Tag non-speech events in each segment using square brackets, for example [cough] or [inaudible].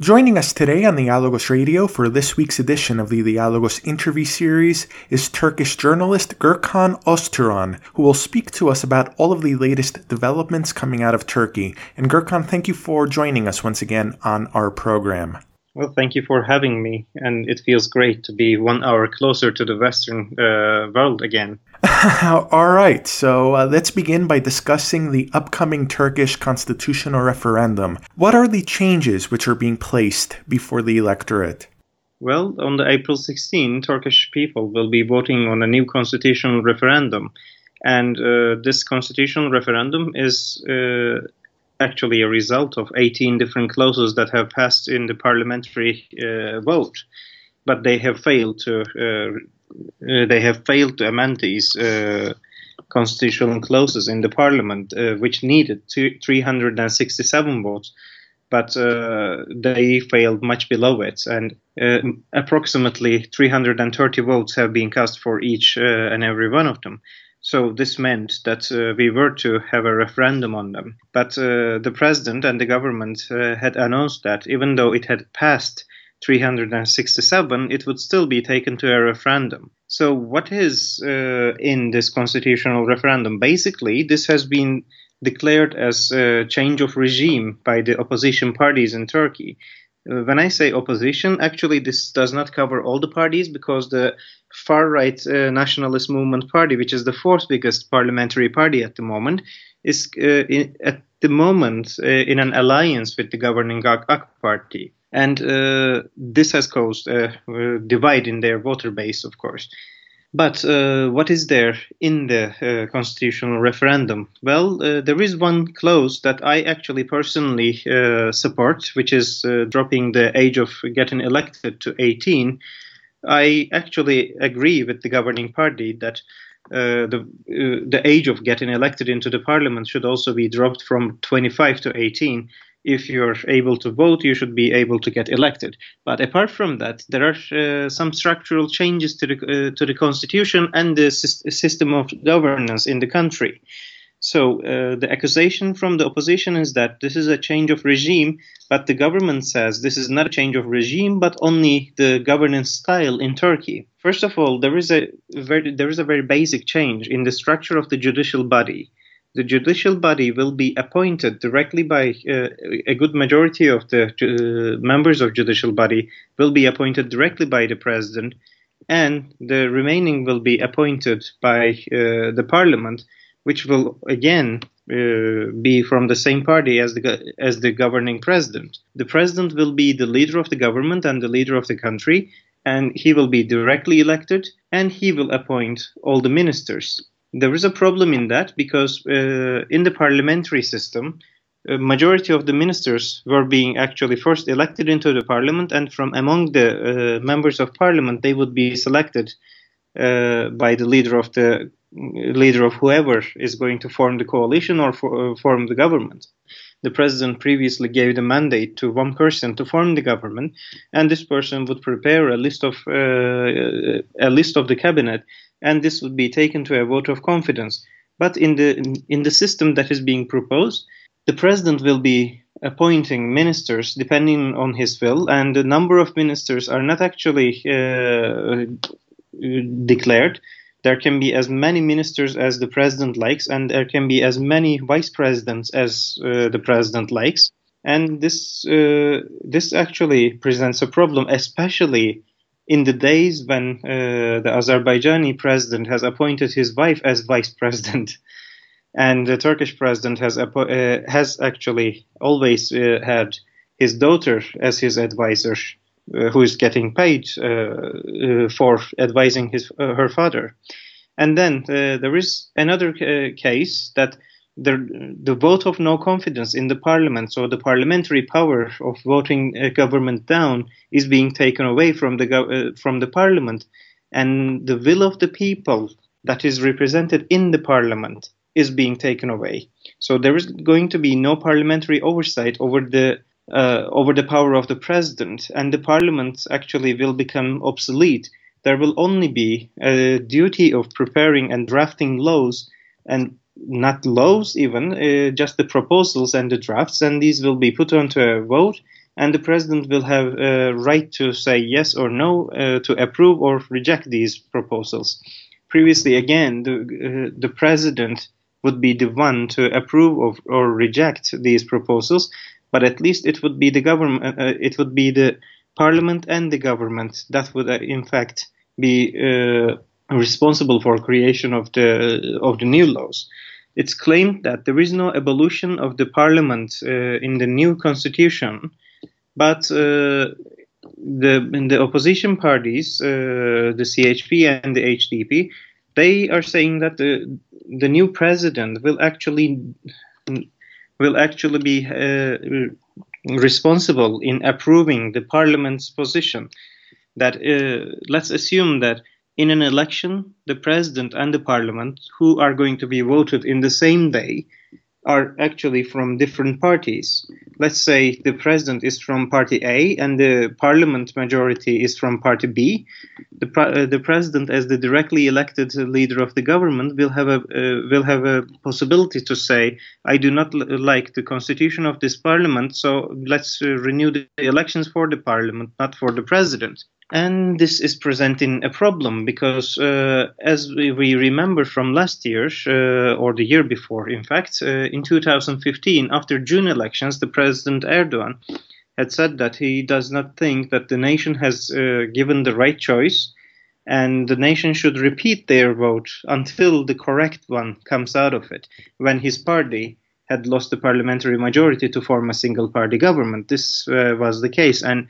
Joining us today on the Dialogos Radio for this week's edition of the Dialogos interview series is Turkish journalist Gurkan Özturan, who will speak to us about all of the latest developments coming out of Turkey. And Gurkan, thank you for joining us once again on our program. Well, thank you for having me, and it feels great to be one hour closer to the Western uh, world again. [laughs] All right, so uh, let's begin by discussing the upcoming Turkish constitutional referendum. What are the changes which are being placed before the electorate? Well, on the April 16, Turkish people will be voting on a new constitutional referendum, and uh, this constitutional referendum is uh, actually a result of 18 different clauses that have passed in the parliamentary uh, vote, but they have failed to uh, they have failed to amend these uh, constitutional clauses in the parliament, uh, which needed two, 367 votes. But they failed much below it, and approximately 330 votes have been cast for each and every one of them. So this meant that uh, we were to have a referendum on them. But uh, the president and the government uh, had announced that even though it had passed 367, it would still be taken to a referendum. So, what is uh, in this constitutional referendum? Basically, this has been declared as a change of regime by the opposition parties in Turkey. Uh, when I say opposition, actually, this does not cover all the parties because the far right uh, nationalist movement party, which is the fourth biggest parliamentary party at the moment, is uh, in, at the moment uh, in an alliance with the governing AK party. And uh, this has caused a divide in their voter base, of course. But uh, what is there in the uh, constitutional referendum? Well, uh, there is one clause that I actually personally support, which is dropping the age of getting elected to 18 I actually agree with the governing party that uh, the uh, the age of getting elected into the parliament should also be dropped from 25 to 18. If you're able to vote, you should be able to get elected. But apart from that, there are uh, some structural changes to the uh, to the constitution and the sy- system of governance in the country. So uh, the accusation from the opposition is that this is a change of regime, but the government says this is not a change of regime, but only the governance style in Turkey. First of all, there is a very there is a very basic change in the structure of the judicial body. The judicial body will be appointed directly by uh, a good majority of the uh, members of judicial body will be appointed directly by the president, and the remaining will be appointed by uh, the parliament which will again uh, be from the same party as the as the governing president. The president will be the leader of the government and the leader of the country, and he will be directly elected, and he will appoint all the ministers. There is a problem in that because uh, in the parliamentary system, a majority of the ministers were being actually first elected into the parliament, and from among the uh, members of parliament, they would be selected uh, by the leader of the leader of whoever is going to form the coalition or for, uh, form the government. The president previously gave the mandate to one person to form the government, and this person would prepare a list of uh, a list of the cabinet, and this would be taken to a vote of confidence. But in the in, the system that is being proposed, the president will be appointing ministers depending on his will, and the number of ministers are not actually uh, declared there can be as many ministers as the president likes, and there can be as many vice presidents as uh, the president likes. And this uh, this actually presents a problem, especially in the days when uh, the Azerbaijani president has appointed his wife as vice president, [laughs] and the Turkish president has uh, has actually always uh, had his daughter as his advisor uh, who is getting paid uh, uh, for advising his her father. And then there is another case that the, the vote of no confidence in the parliament, so the parliamentary power of voting a government down, is being taken away from the uh, from the parliament, and the will of the people that is represented in the parliament is being taken away. So there is going to be no parliamentary oversight over the uh, over the power of the president, and the parliament actually will become obsolete. There will only be a duty of preparing and drafting laws, and not laws even, uh, just the proposals and the drafts, and these will be put onto a vote, and the president will have a right to say yes or no uh, to approve or reject these proposals. Previously, again, the, uh, the president would be the one to approve of, or reject these proposals, but at least it would be the government, uh, uh it would be the parliament and the government that would, uh, in fact, be uh, responsible for creation of the of the new laws. It's claimed that there is no evolution of the parliament in the new constitution but uh, the the opposition parties, uh, the CHP and the HDP, they are saying that the the new president will actually will actually be uh, responsible in approving the parliament's position. That uh, let's assume that in an election, the president and the parliament, who are going to be voted in the same day, are actually from different parties. Let's say the president is from party A and the parliament majority is from party B. The, uh, the president, as the directly elected leader of the government, will have a uh, will have a possibility to say, "I do not like the constitution of this parliament, so let's uh, renew the elections for the parliament, not for the president." And this is presenting a problem because, uh, as we remember from last year, uh, or the year before, in fact, uh, in 2015, after June elections, the President Erdogan had said that he does not think that the nation has uh, given the right choice and the nation should repeat their vote until the correct one comes out of it. When his party had lost the parliamentary majority to form a single party government. This uh, was the case. And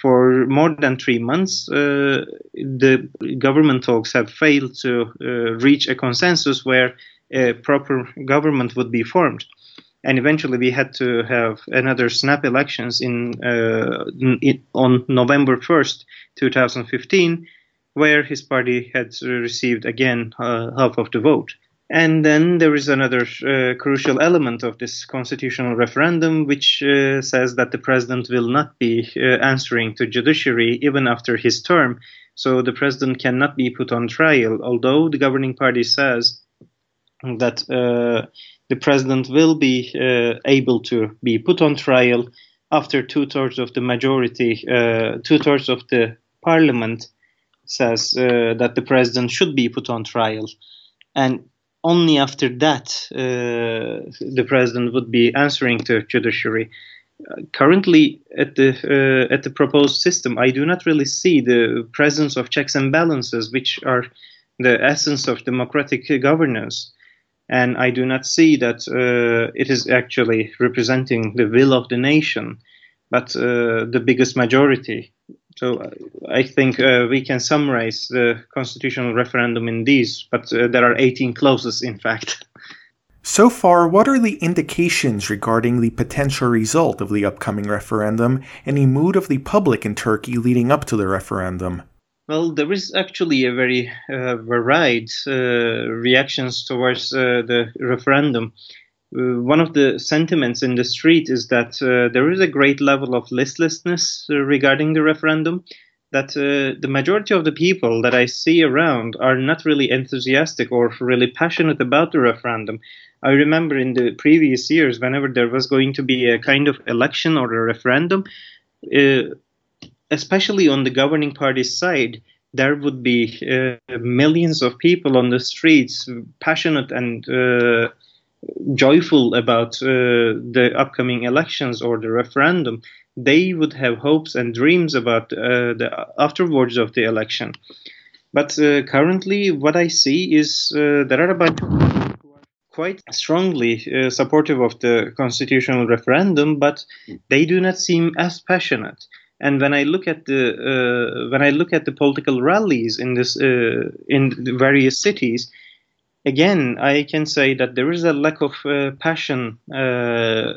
for more than three months, uh, the government talks have failed to uh, reach a consensus where a proper government would be formed. And eventually, we had to have another snap elections in, uh, in on November 1st, 2015, where his party had received again uh, half of the vote. And then there is another uh, crucial element of this constitutional referendum, which uh, says that the president will not be uh, answering to judiciary even after his term. So the president cannot be put on trial, although the governing party says that uh, the president will be uh, able to be put on trial after two thirds of the majority, uh, two thirds of the parliament says that the president should be put on trial. And only after that uh, the president would be answering to judiciary. Uh, currently, at the uh, at the proposed system, I do not really see the presence of checks and balances, which are the essence of democratic governance, and I do not see that uh, it is actually representing the will of the nation, but uh, the biggest majority. So uh, I think uh, we can summarize the constitutional referendum in these, but uh, there are 18 clauses, in fact. So far, what are the indications regarding the potential result of the upcoming referendum and the mood of the public in Turkey leading up to the referendum? Well, there is actually a very uh, varied uh, reactions towards uh, the referendum. Uh, one of the sentiments in the street is that uh, there is a great level of listlessness uh, regarding the referendum. That uh, the majority of the people that I see around are not really enthusiastic or really passionate about the referendum. I remember in the previous years, whenever there was going to be a kind of election or a referendum, uh, especially on the governing party's side, there would be uh, millions of people on the streets, passionate and joyful about uh, the upcoming elections or the referendum, they would have hopes and dreams about uh, the afterwards of the election. But uh, currently, what I see is uh, there are a bunch of people who are quite strongly uh, supportive of the constitutional referendum, but they do not seem as passionate. And when I look at the uh, when I look at the political rallies in this in various cities, again, I can say that there is a lack of uh, passion uh,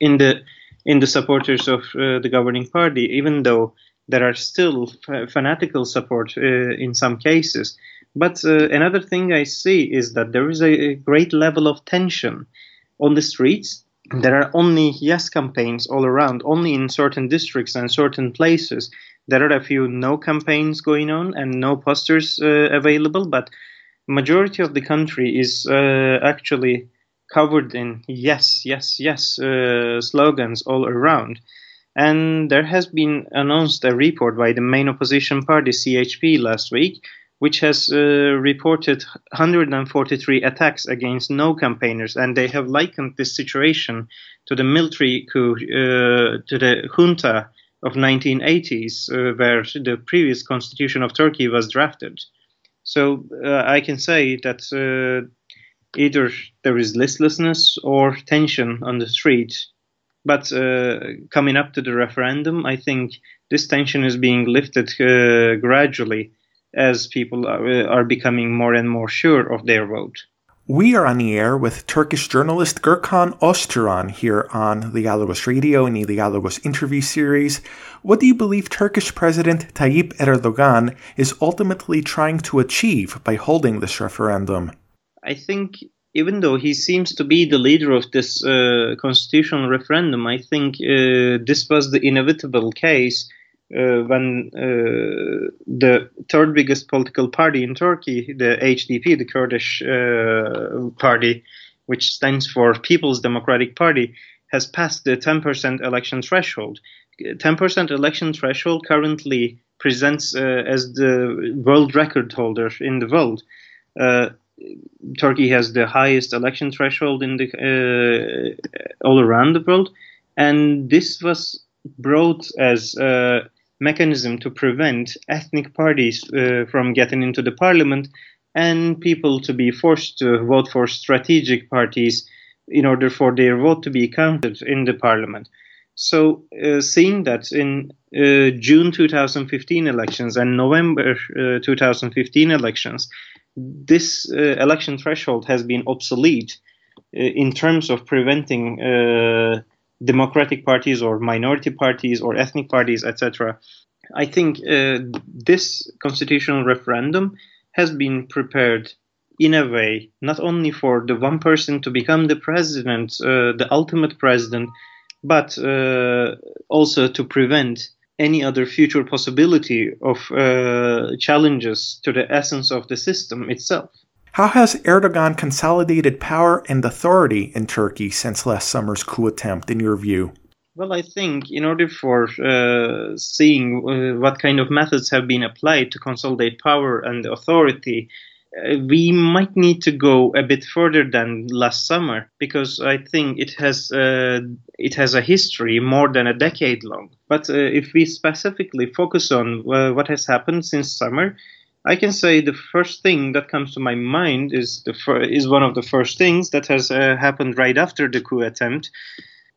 in the in the supporters of uh, the governing party, even though there are still fanatical support uh, in some cases. But uh, another thing I see is that there is a, a great level of tension on the streets. There are only yes campaigns all around, only in certain districts and certain places. There are a few no campaigns going on and no posters uh, available, but majority of the country is uh, actually covered in yes, yes, yes uh, slogans all around. And there has been announced a report by the main opposition party, CHP, last week, which has uh, reported 143 attacks against no campaigners, and they have likened this situation to the military coup, uh, to the junta of 1980s, uh, where the previous constitution of Turkey was drafted. So uh, I can say that uh, either there is listlessness or tension on the street. But uh, coming up to the referendum, I think this tension is being lifted gradually as people are, are becoming more and more sure of their vote. We are on the air with Turkish journalist Gurkan Özturan here on the Dialogos Radio in the Dialogos interview series. What do you believe Turkish President Tayyip Erdogan is ultimately trying to achieve by holding this referendum? I think even though he seems to be the leader of this uh, constitutional referendum, I think uh, this was the inevitable case uh, when uh, the third biggest political party in Turkey, the HDP, the Kurdish uh, party, which stands for People's Democratic Party, has passed the 10% election threshold. 10% election threshold currently presents uh, as the world record holder in the world. Uh, Turkey has the highest election threshold in the uh, all around the world, and this was brought as mechanism to prevent ethnic parties uh, from getting into the parliament and people to be forced to vote for strategic parties in order for their vote to be counted in the parliament. So, uh, seeing that in uh, June 2015 elections and November uh, 2015 elections, this uh, election threshold has been obsolete uh, in terms of preventing democratic parties or minority parties or ethnic parties, etc. I think uh, this constitutional referendum has been prepared in a way not only for the one person to become the president, uh, the ultimate president, but uh, also to prevent any other future possibility of uh, challenges to the essence of the system itself. How has Erdogan consolidated power and authority in Turkey since last summer's coup attempt, in your view? Well, I think in order for uh, seeing uh, what kind of methods have been applied to consolidate power and authority, uh, we might need to go a bit further than last summer because I think it has uh, it has a history more than a decade long. But uh, if we specifically focus on uh, what has happened since summer, I can say the first thing that comes to my mind is the fir- is one of the first things that has uh, happened right after the coup attempt,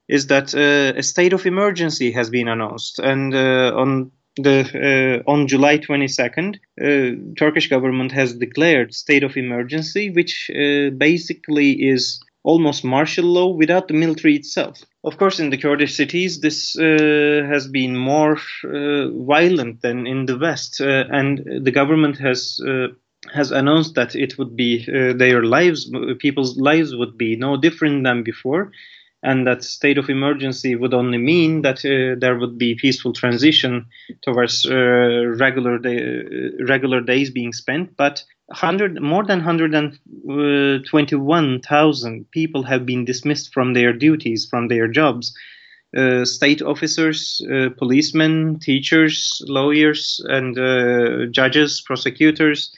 is that uh, a state of emergency has been announced, and uh, on the uh, on July 22nd, uh, Turkish government has declared state of emergency, which uh, basically is almost martial law without the military itself. Of course, in the Kurdish cities, this uh, has been more uh, violent than in the West, uh, and the government has uh, has announced that it would be uh, their lives, people's lives would be no different than before, and that state of emergency would only mean that uh, there would be peaceful transition towards regular day, regular days being spent, but 100, more than 121,000 people have been dismissed from their duties, from their jobs. Uh, state officers, uh, policemen, teachers, lawyers, and uh, judges, prosecutors,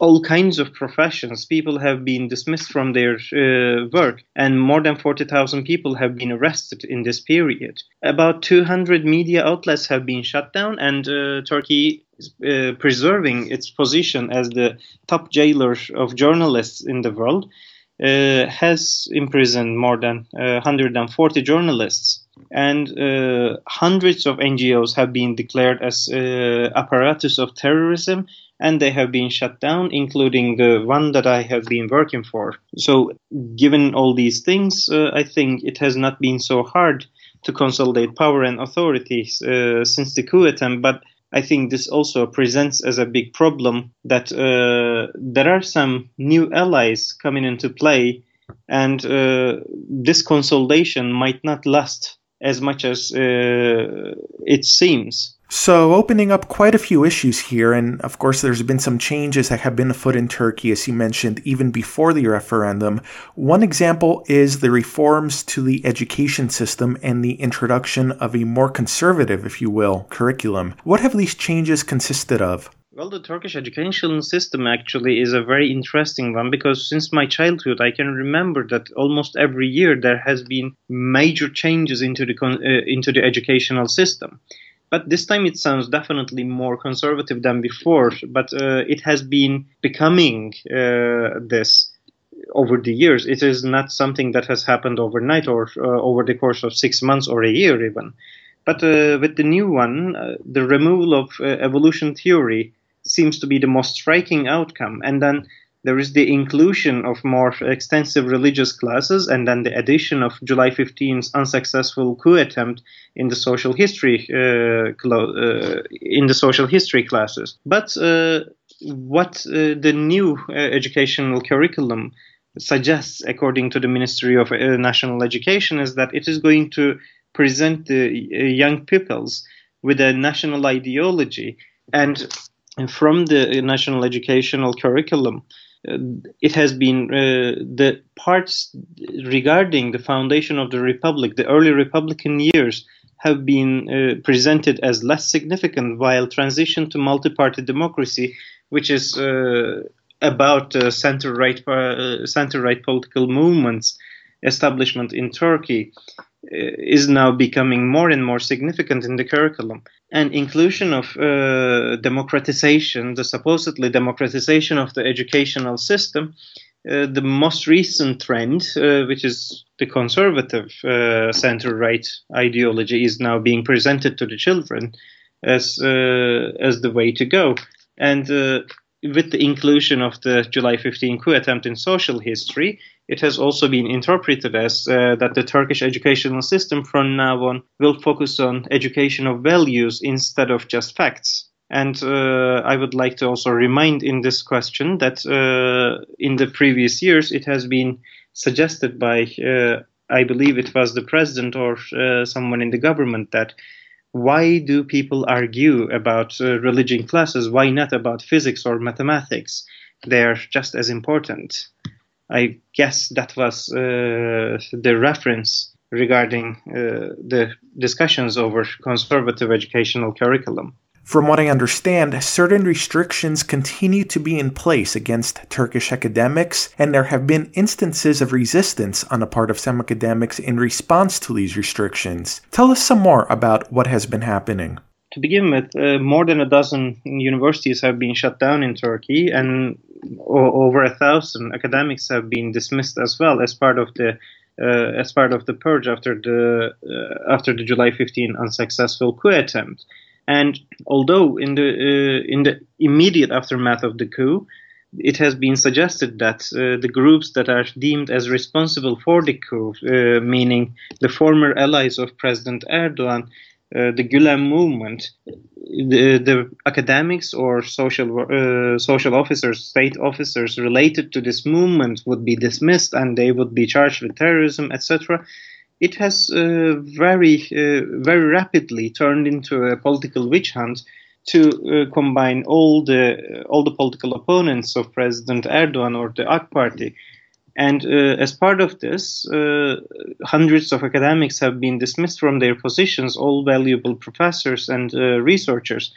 all kinds of professions. People have been dismissed from their uh, work, and more than 40,000 people have been arrested in this period. About 200 media outlets have been shut down, and uh, Turkey uh, preserving its position as the top jailer of journalists in the world, uh, has imprisoned more than uh, 140 journalists. And uh, hundreds of NGOs have been declared as uh, apparatus of terrorism, and they have been shut down, including the one that I have been working for. So, given all these things, I think it has not been so hard to consolidate power and authorities since the coup attempt, but I think this also presents as a big problem that uh, there are some new allies coming into play, and uh, this consolidation might not last as much as uh, it seems. So, opening up quite a few issues here, and of course, there's been some changes that have been afoot in Turkey, as you mentioned, even before the referendum. One example is the reforms to the education system and the introduction of a more conservative, if you will, curriculum. What have these changes consisted of? Well, the Turkish education system actually is a very interesting one because since my childhood, I can remember that almost every year there has been major changes into the uh, into the educational system. But this time it sounds definitely more conservative than before. But uh, it has been becoming uh, this over the years. It is not something that has happened overnight or uh, over the course of six months or a year even. But uh, with the new one, uh, the removal of evolution theory seems to be the most striking outcome. And then there is the inclusion of more extensive religious classes, and then the addition of July 15's unsuccessful coup attempt in the social history uh, uh, in the social history classes. But uh, what uh, the new uh, educational curriculum suggests, according to the Ministry of uh, National Education, is that it is going to present the young pupils with a national ideology and from the national educational curriculum, it has been uh, the parts regarding the foundation of the republic, the early republican years, have been uh, presented as less significant, while transition to multi-party democracy, which is uh, about uh, center-right uh, center-right political movements establishment in Turkey, is now becoming more and more significant in the curriculum. And inclusion of uh, democratization, the supposedly democratization of the educational system, uh, the most recent trend, uh, which is the conservative uh, center right ideology, is now being presented to the children as uh, as the way to go. And uh, with the inclusion of the July 15 coup attempt in social history, it has also been interpreted as uh, that the Turkish educational system from now on will focus on education of values instead of just facts. And uh, I would like to also remind in this question that uh, in the previous years it has been suggested by, uh, I believe it was the president or uh, someone in the government, that why do people argue about uh, religion classes? Why not about physics or mathematics? They are just as important. I guess that was uh, the reference regarding uh, the discussions over conservative educational curriculum. From what I understand, certain restrictions continue to be in place against Turkish academics, and there have been instances of resistance on the part of some academics in response to these restrictions. Tell us some more about what has been happening. To begin with, uh, more than a dozen universities have been shut down in Turkey, and over a thousand academics have been dismissed as well as part of the uh, as part of the purge after the uh, after the July 15 unsuccessful coup attempt. And although in the uh, in the immediate aftermath of the coup, it has been suggested that uh, the groups that are deemed as responsible for the coup, uh, meaning the former allies of President Erdogan, uh, the Gulen movement, the, the academics or social uh, social officers, state officers related to this movement would be dismissed and they would be charged with terrorism, etc. It has uh, very uh, very rapidly turned into a political witch hunt to uh, combine all the all the political opponents of President Erdogan or the AK Party and uh, as part of this, uh, hundreds of academics have been dismissed from their positions, all valuable professors and uh, researchers.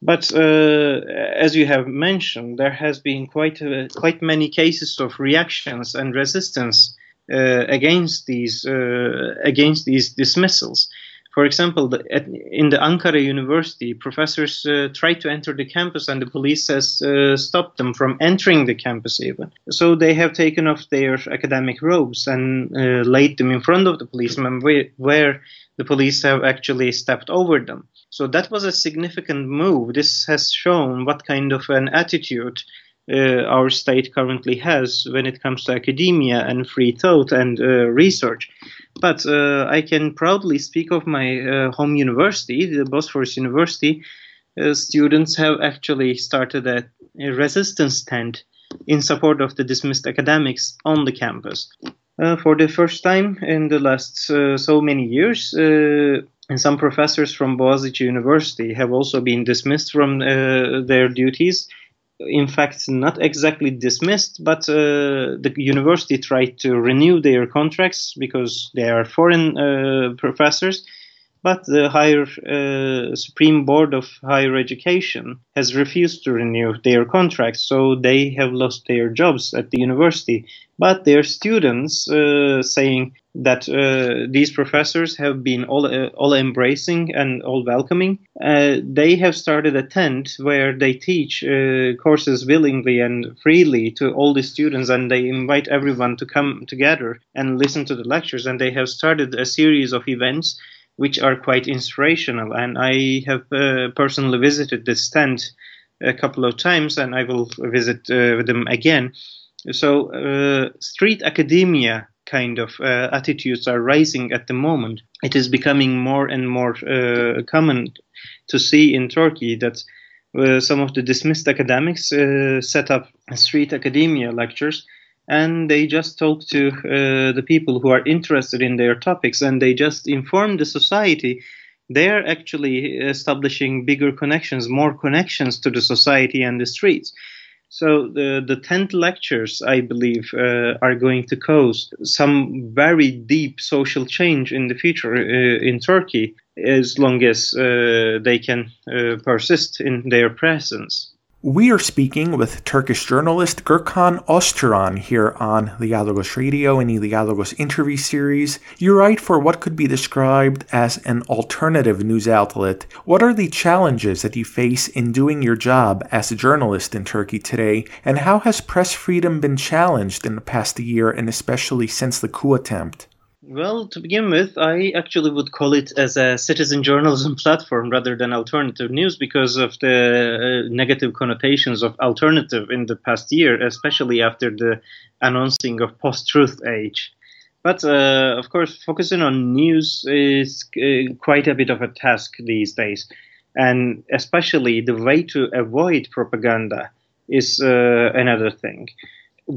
But uh, as you have mentioned, there has been quite a, quite many cases of reactions and resistance uh, against these uh, against these dismissals. For example, the, at, in the Ankara University, professors uh, tried to enter the campus and the police has uh, stopped them from entering the campus even. So they have taken off their academic robes and uh, laid them in front of the policemen where, where the police have actually stepped over them. So that was a significant move. This has shown what kind of an attitude uh, our state currently has when it comes to academia and free thought and uh, research. But uh, I can proudly speak of my uh, home university, the Bosphorus University. Uh, students have actually started a, a, resistance tent in support of the dismissed academics on the campus. Uh, for the first time in the last uh, so many years, uh, and some professors from Boğaziçi University have also been dismissed from their duties. In fact, not exactly dismissed, but uh, the university tried to renew their contracts because they are foreign uh, professors but the higher uh, Supreme Board of Higher Education has refused to renew their contracts, so they have lost their jobs at the university. But their students uh, saying that uh, these professors have been all uh, all embracing and all welcoming. Uh, they have started a tent where they teach uh, courses willingly and freely to all the students, and they invite everyone to come together and listen to the lectures. And they have started a series of events which are quite inspirational. And I have uh, personally visited this tent a couple of times, and I will visit uh, them again. So, uh, street academia kind of uh, attitudes are rising at the moment. It is becoming more and more uh, common to see in Turkey that uh, some of the dismissed academics set up street academia lectures and they just talk to uh, the people who are interested in their topics and they just inform the society they're actually establishing bigger connections more connections to the society and the streets so the the tent lectures, I believe, uh, are going to cause some very deep social change in the future uh, in Turkey, as long as uh, they can uh, persist in their presence. We are speaking with Turkish journalist Gurkan Özturan here on the Dialogos Radio and the Dialogos interview series. You write for what could be described as an alternative news outlet. What are the challenges that you face in doing your job as a journalist in Turkey today, and how has press freedom been challenged in the past year and especially since the coup attempt? Well, to begin with, I actually would call it as a citizen journalism [laughs] platform rather than alternative news because of the uh, negative connotations of alternative in the past year, especially after the announcing of post-truth age. But uh, of course, focusing on news is uh, quite a bit of a task these days, and especially the way to avoid propaganda is uh, another thing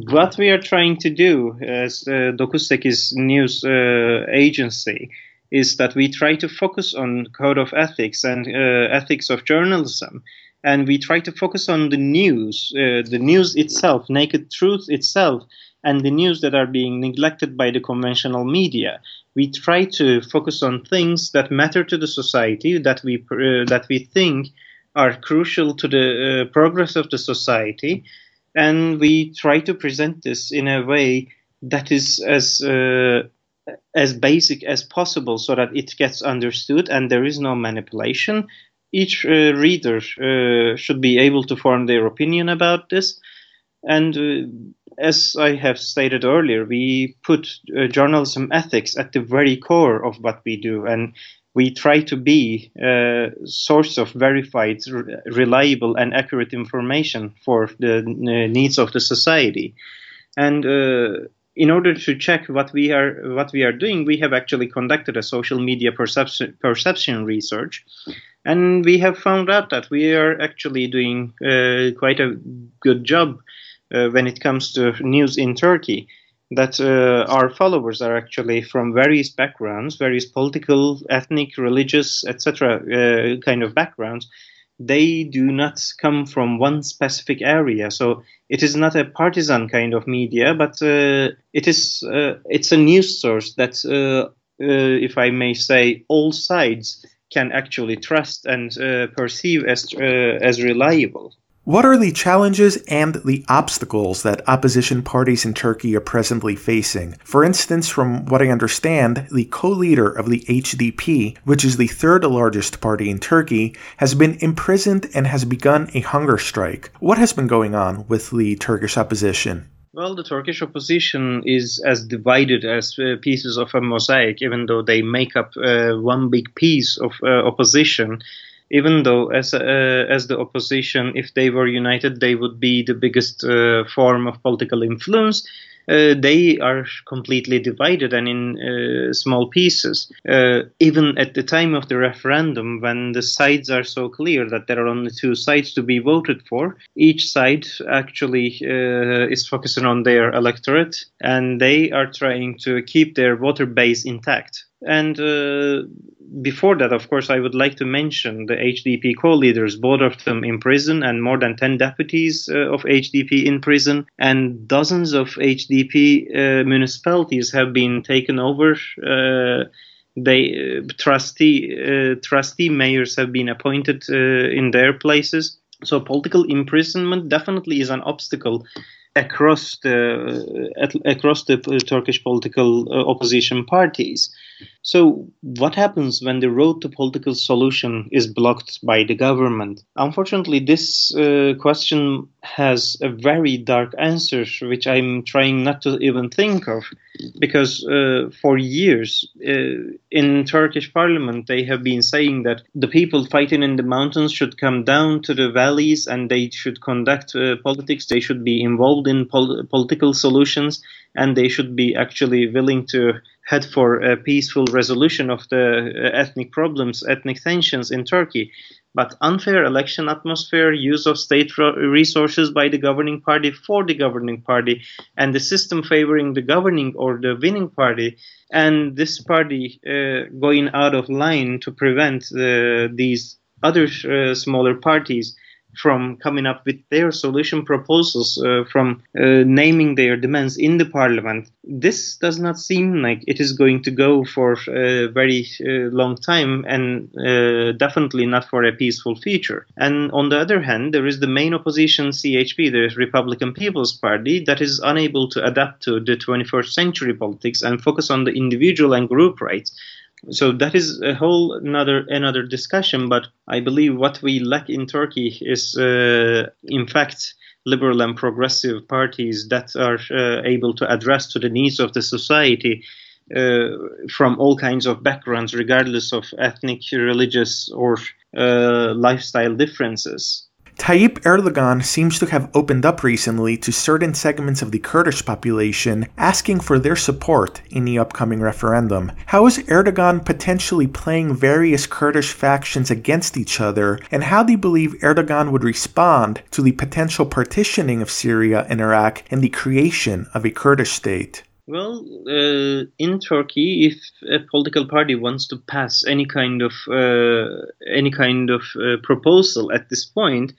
what we are trying to do as uh, 9 news uh, agency is that we try to focus on code of ethics and uh, ethics of journalism. And we try to focus on the news uh, the news itself naked truth itself and the news that are being neglected by the conventional media. We try to focus on things that matter to the society that we uh, that we think are crucial to the uh, progress of the society and we try to present this in a way that is as uh, as basic as possible so that it gets understood and there is no manipulation. Each uh, reader uh, should be able to form their opinion about this. And uh, as I have stated earlier, we put uh, journalism ethics at the very core of what we do, and we try to be a source of verified, reliable, and accurate information for the uh, needs of the society. And uh, in order to check what we are what we are doing, we have actually conducted a social media perception perception research, and we have found out that we are actually doing uh, quite a good job uh, when it comes to news in Turkey that uh, our followers are actually from various backgrounds, various political, ethnic, religious, etc. Uh, kind of backgrounds. They do not come from one specific area, so it is not a partisan kind of media, but uh, it is uh, it's a news source that, uh, uh, if I may say, all sides can actually trust and perceive as as reliable. What are the challenges and the obstacles that opposition parties in Turkey are presently facing? For instance, from what I understand, the co leader of the HDP, which is the third largest party in Turkey, has been imprisoned and has begun a hunger strike. What has been going on with the Turkish opposition? Well, the Turkish opposition is as divided as uh, pieces of a mosaic, even though they make up uh, one big piece of uh, opposition even though as uh, as the opposition, if they were united, they would be the biggest uh, form of political influence. Uh, they are completely divided and in uh, small pieces. Uh, even at the time of the referendum, when the sides are so clear that there are only two sides to be voted for, each side actually uh, is focusing on their electorate and they are trying to keep their voter base intact. And uh, before that, of course, I would like to mention the HDP co-leaders, both of them in prison, and more than 10 deputies uh, of HDP in prison, and dozens of HDP uh, municipalities have been taken over. Uh, they uh, trustee uh, trustee mayors have been appointed in their places. So political imprisonment definitely is an obstacle across the uh, across the Turkish political uh, opposition parties. So, what happens when the road to political solution is blocked by the government? Unfortunately, this uh, question has a very dark answer, which I'm trying not to even think of, because uh, for years uh, in Turkish parliament they have been saying that the people fighting in the mountains should come down to the valleys and they should conduct uh, politics. They should be involved in pol- political solutions, and they should be actually willing to head for a peaceful resolution of the uh, ethnic problems, ethnic tensions in Turkey. But unfair election atmosphere, use of state resources by the governing party for the governing party, and the system favoring the governing or the winning party, and this party uh, going out of line to prevent uh, these other uh, smaller parties from coming up with their solution proposals, uh, from uh, naming their demands in the parliament. This does not seem like it is going to go for a very uh, long time and uh, definitely not for a peaceful future. And on the other hand, there is the main opposition, CHP, the Republican People's Party, that is unable to adapt to the 21st century politics and focus on the individual and group rights so that is a whole another another discussion. But I believe what we lack in Turkey is, uh, in fact, liberal and progressive parties that are uh, able to address to the needs of the society uh, from all kinds of backgrounds, regardless of ethnic, religious, or uh, lifestyle differences. Tayyip Erdogan seems to have opened up recently to certain segments of the Kurdish population, asking for their support in the upcoming referendum. How is Erdogan potentially playing various Kurdish factions against each other, and how do you believe Erdogan would respond to the potential partitioning of Syria and Iraq and the creation of a Kurdish state? Well, uh, in Turkey, if a political party wants to pass any kind of uh, any kind of uh, proposal at this point,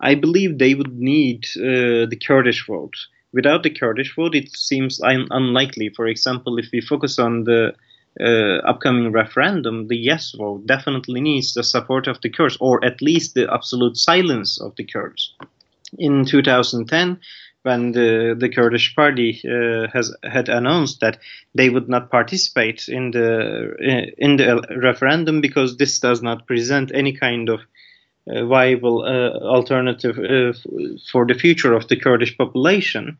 I believe they would need uh, the Kurdish vote. Without the Kurdish vote, it seems un- unlikely. For example, if we focus on the uh, upcoming referendum, the yes vote definitely needs the support of the Kurds, or at least the absolute silence of the Kurds. In 2010, when the, the Kurdish party uh, has had announced that they would not participate in the in the referendum because this does not present any kind of uh, viable uh, alternative uh, for the future of the Kurdish population.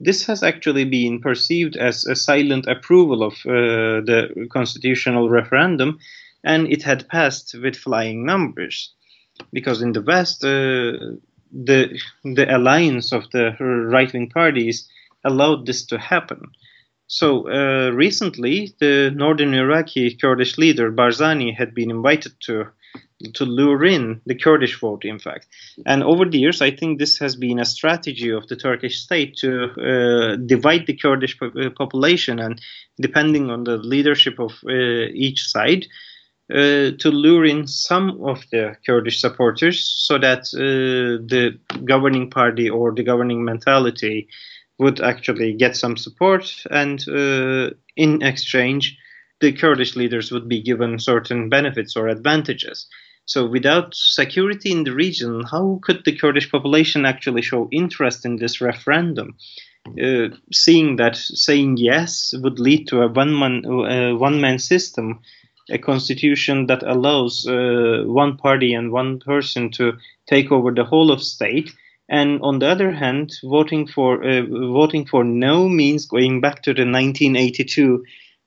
This has actually been perceived as a silent approval of uh, the constitutional referendum, and it had passed with flying numbers. Because in the West, uh, the the alliance of the right wing parties allowed this to happen. So uh, recently, the northern Iraqi Kurdish leader Barzani had been invited to to lure in the Kurdish vote, in fact. And over the years, I think this has been a strategy of the Turkish state to uh, divide the Kurdish uh, population, and depending on the leadership of uh, each side, uh, to lure in some of the Kurdish supporters so that uh, the governing party or the governing mentality would actually get some support, and uh, in exchange, the Kurdish leaders would be given certain benefits or advantages. So, without security in the region, how could the Kurdish population actually show interest in this referendum? Uh, seeing that saying yes would lead to a one man uh, one man system a constitution that allows uh, one party and one person to take over the whole of state. And on the other hand, voting for uh, voting for no means going back to the 1982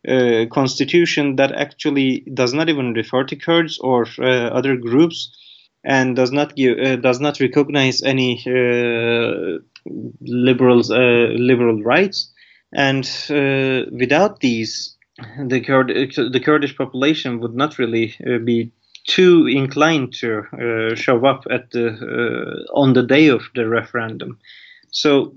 uh, constitution that actually does not even refer to Kurds or uh, other groups, and does not give, uh, does not recognize any uh, liberals liberal rights. And without these the Kurd, the Kurdish population would not really uh, be too inclined to uh, show up at the uh, on the day of the referendum. So,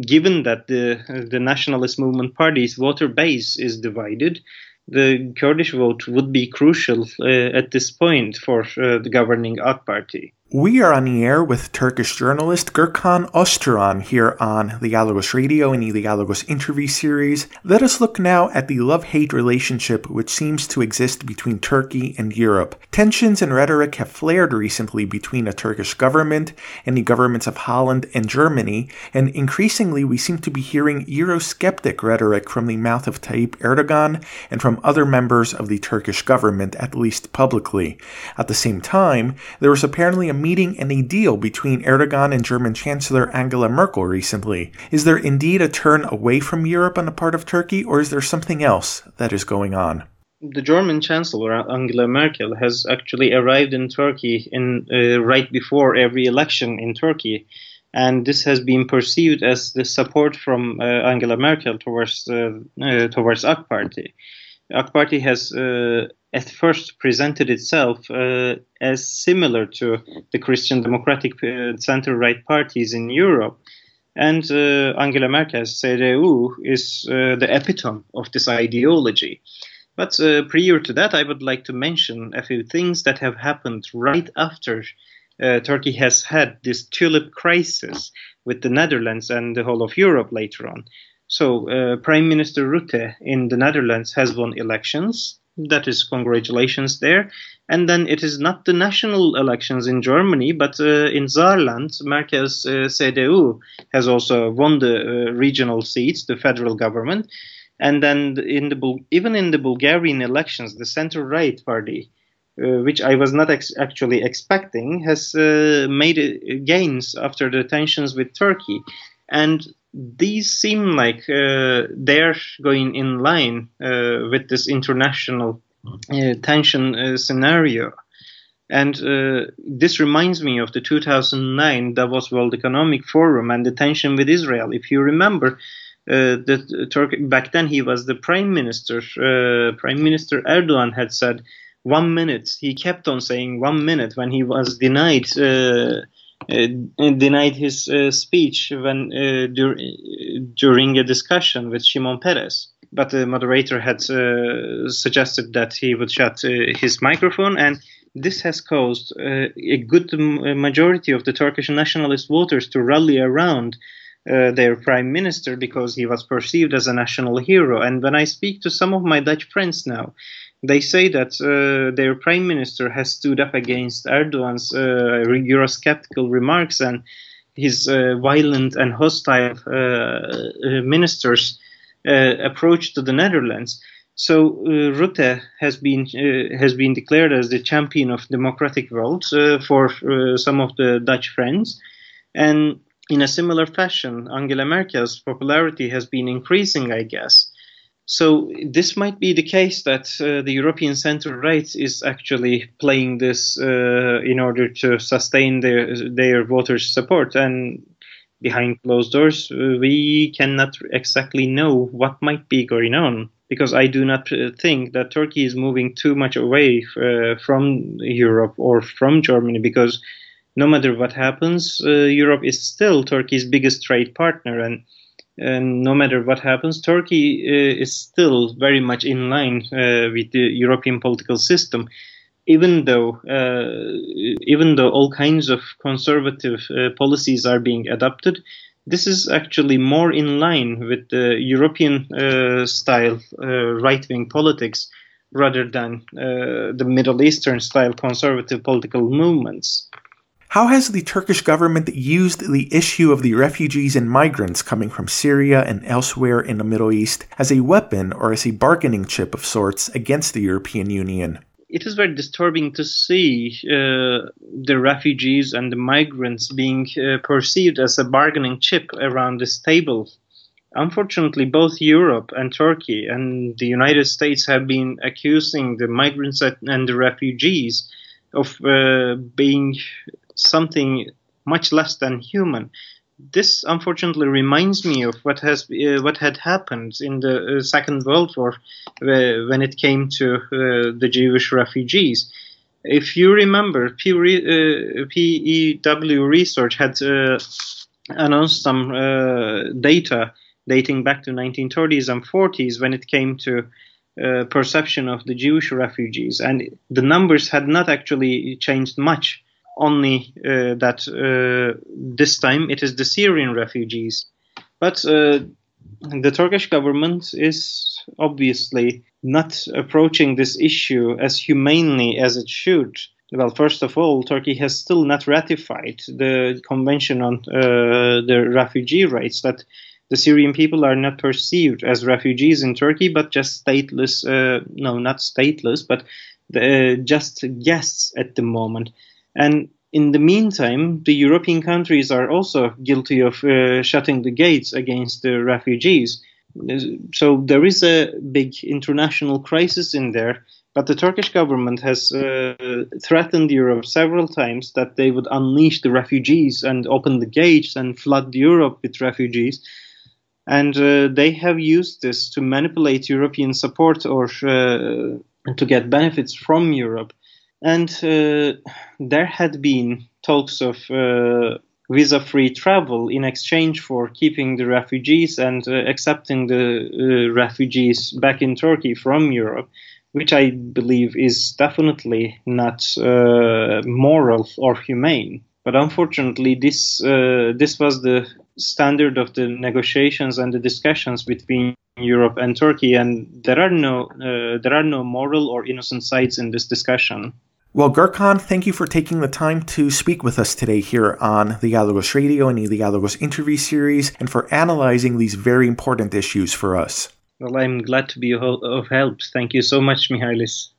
given that the the nationalist movement party's voter base is divided, the Kurdish vote would be crucial uh, at this point for uh, the governing AK Party. We are on the air with Turkish journalist Gurkan Özturan here on the Dialogos Radio and the Dialogos interview series. Let us look now at the love hate relationship which seems to exist between Turkey and Europe. Tensions and rhetoric have flared recently between the Turkish government and the governments of Holland and Germany, and increasingly we seem to be hearing Eurosceptic rhetoric from the mouth of Tayyip Erdogan and from other members of the Turkish government, at least publicly. At the same time, there was apparently a meeting and a deal between Erdogan and German Chancellor Angela Merkel recently. Is there indeed a turn away from Europe on the part of Turkey, or is there something else that is going on? the German Chancellor Angela Merkel has actually arrived in Turkey in uh, right before every election in Turkey, and this has been perceived as the support from uh, Angela Merkel towards uh, uh towards AK Party. AK Party has uh, at first presented itself uh, as similar to the Christian Democratic uh, center-right parties in Europe. And uh, Angela Merkel's CDU is uh, the epitome of this ideology. But uh, prior to that, I would like to mention a few things that have happened right after uh, Turkey has had this tulip crisis with the Netherlands and the whole of Europe later on. So, Prime Minister Rutte in the Netherlands has won elections that is congratulations there. And then it is not the national elections in Germany, but uh, in Saarland, Merkel's uh, CDU has also won the uh, regional seats, the federal government. And then in the even in the Bulgarian elections, the center-right party, uh, which I was not ex- actually expecting, has uh, made uh, gains after the tensions with Turkey. And these seem like uh, they're going in line uh, with this international uh, tension uh, scenario. And uh, this reminds me of the 2009 Davos World Economic Forum and the tension with Israel. If you remember, uh, that Turkey back then he was the prime minister. prime Minister Erdogan had said one minute. He kept on saying one minute when he was denied uh, denied his uh, speech when uh, dur- during a discussion with Shimon Peres. But the moderator had suggested that he would shut his microphone, and this has caused a good majority of the Turkish nationalist voters to rally around uh, their prime minister because he was perceived as a national hero. And when I speak to some of my Dutch friends now, they say that uh, their prime minister has stood up against Erdogan's uh, Eurosceptical remarks and his uh, violent and hostile uh, uh, ministers' uh, approach to the Netherlands. So Rutte has been has been declared as the champion of democratic votes for some of the Dutch friends, and in a similar fashion, Angela Merkel's popularity has been increasing, I guess. So this might be the case that uh, the European center right is actually playing this uh, in order to sustain their their voters' support, and behind closed doors, uh, we cannot exactly know what might be going on. Because I do not uh, think that Turkey is moving too much away uh, from Europe or from Germany, because no matter what happens, uh, Europe is still Turkey's biggest trade partner, and and no matter what happens, Turkey uh, is still very much in line uh, with the European political system, even though uh, even though all kinds of conservative policies are being adopted. This is actually more in line with the European style right wing politics rather than the Middle Eastern style conservative political movements. How has the Turkish government used the issue of the refugees and migrants coming from Syria and elsewhere in the Middle East as a weapon or as a bargaining chip of sorts against the European Union? It is very disturbing to see uh, the refugees and the migrants being uh, perceived as a bargaining chip around this table. Unfortunately, both Europe and Turkey and the United States have been accusing the migrants and the refugees of uh, being something much less than human. This unfortunately reminds me of what has uh, what had happened in the uh, Second World War uh, when it came to uh, the Jewish refugees. If you remember, PEW uh, Research had announced some data dating back to 1930s and 40s when it came to uh, perception of the Jewish refugees, and the numbers had not actually changed much. Only uh, that uh, this time it is the Syrian refugees, but uh, the Turkish government is obviously not approaching this issue as humanely as it should. Well, first of all, Turkey has still not ratified the Convention on uh, the Refugee Rights that the Syrian people are not perceived as refugees in Turkey, but just stateless, uh, no, not stateless, but the, uh, just guests at the moment. And in the meantime, the European countries are also guilty of uh, shutting the gates against the refugees. So there is a big international crisis in there. But the Turkish government has uh, threatened Europe several times that they would unleash the refugees and open the gates and flood Europe with refugees and uh, they have used this to manipulate European support or uh, to get benefits from Europe. And uh, there had been talks of uh, visa-free travel in exchange for keeping the refugees and uh, accepting the uh, refugees back in Turkey from Europe, which I believe is definitely not moral or humane. But unfortunately, this this was the standard of the negotiations and the discussions between Europe and Turkey, and there are no uh, there are no moral or innocent sides in this discussion. Well, Gürkan, thank you for taking the time to speak with us today here on the Dialogos Radio and the Dialogos interview series, and for analyzing these very important issues for us. Well, I'm glad to be of help. Thank you so much, Mihalis.